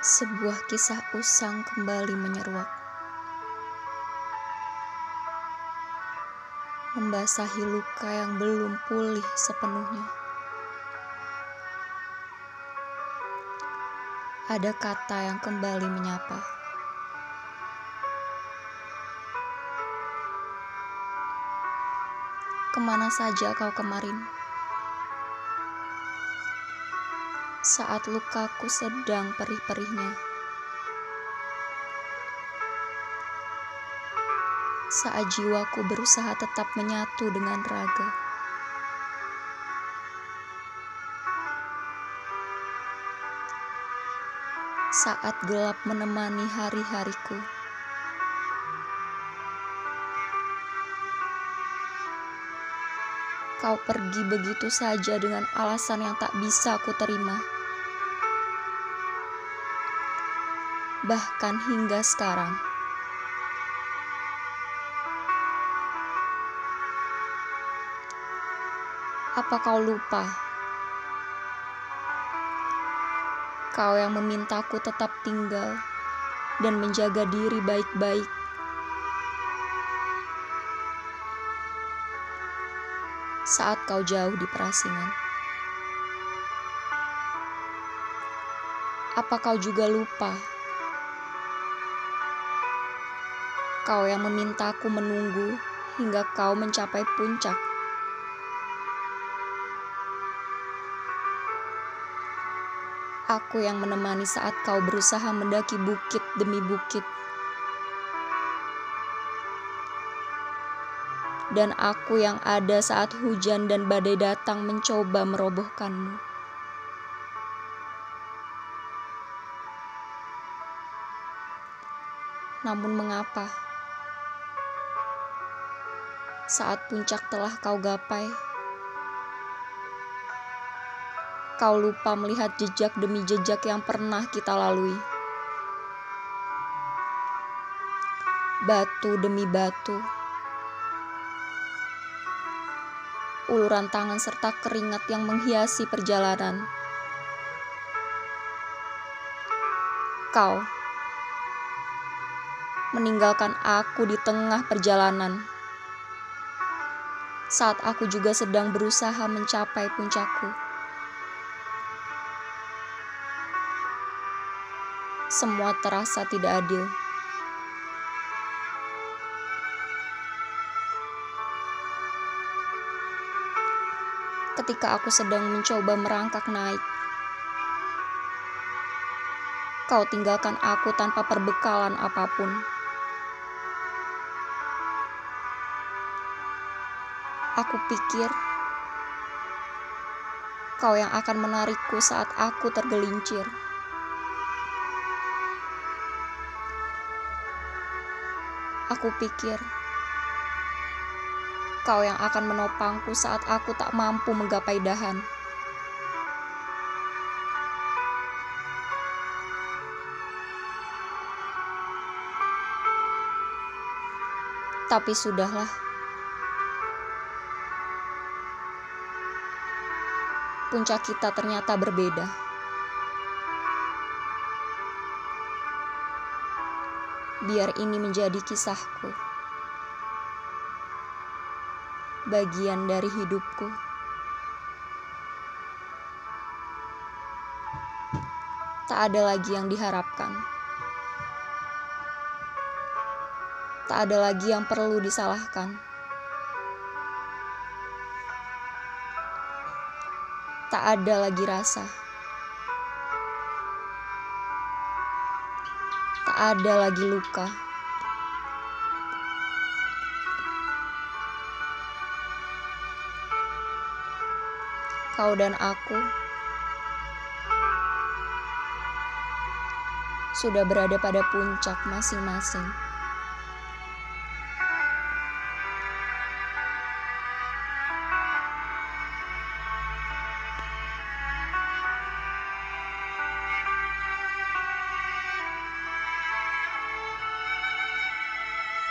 Sebuah kisah usang kembali menyeruak. Membasahi luka yang belum pulih sepenuhnya. Ada kata yang kembali menyapa. Ke mana saja kau kemarin? Saat lukaku sedang perih-perihnya. Saat jiwaku berusaha tetap menyatu dengan raga. Saat gelap menemani hari-hariku. Kau pergi begitu saja dengan alasan yang tak bisa aku terima. Bahkan hingga sekarang. Apa kau lupa? Kau yang memintaku tetap tinggal dan menjaga diri baik-baik saat kau jauh di perasingan. Apa kau juga lupa? Kau yang memintaku menunggu hingga kau mencapai puncak. Aku yang menemani saat kau berusaha mendaki bukit demi bukit. dan aku yang ada saat hujan dan badai datang mencoba merobohkanmu. Namun, mengapa saat puncak telah kau gapai, kau lupa melihat jejak demi jejak yang pernah kita lalui? Batu demi batu uluran tangan serta keringat yang menghiasi perjalanan. Kau meninggalkan aku di tengah perjalanan saat aku juga sedang berusaha mencapai puncakku. Semua terasa tidak adil. ketika aku sedang mencoba merangkak naik. Kau tinggalkan aku tanpa perbekalan apa pun. Aku pikir kau yang akan menarikku saat aku tergelincir. Aku pikir Kau yang akan menopangku saat aku tak mampu menggapai dahan. Tapi sudahlah. Puncak kita ternyata berbeda. Biar ini menjadi kisahku. bagian dari hidupku. Tak ada lagi yang diharapkan. Tak ada lagi yang perlu disalahkan. Tak ada lagi rasa. Tak ada lagi luka. kau dan aku sudah berada pada puncak masing-masing.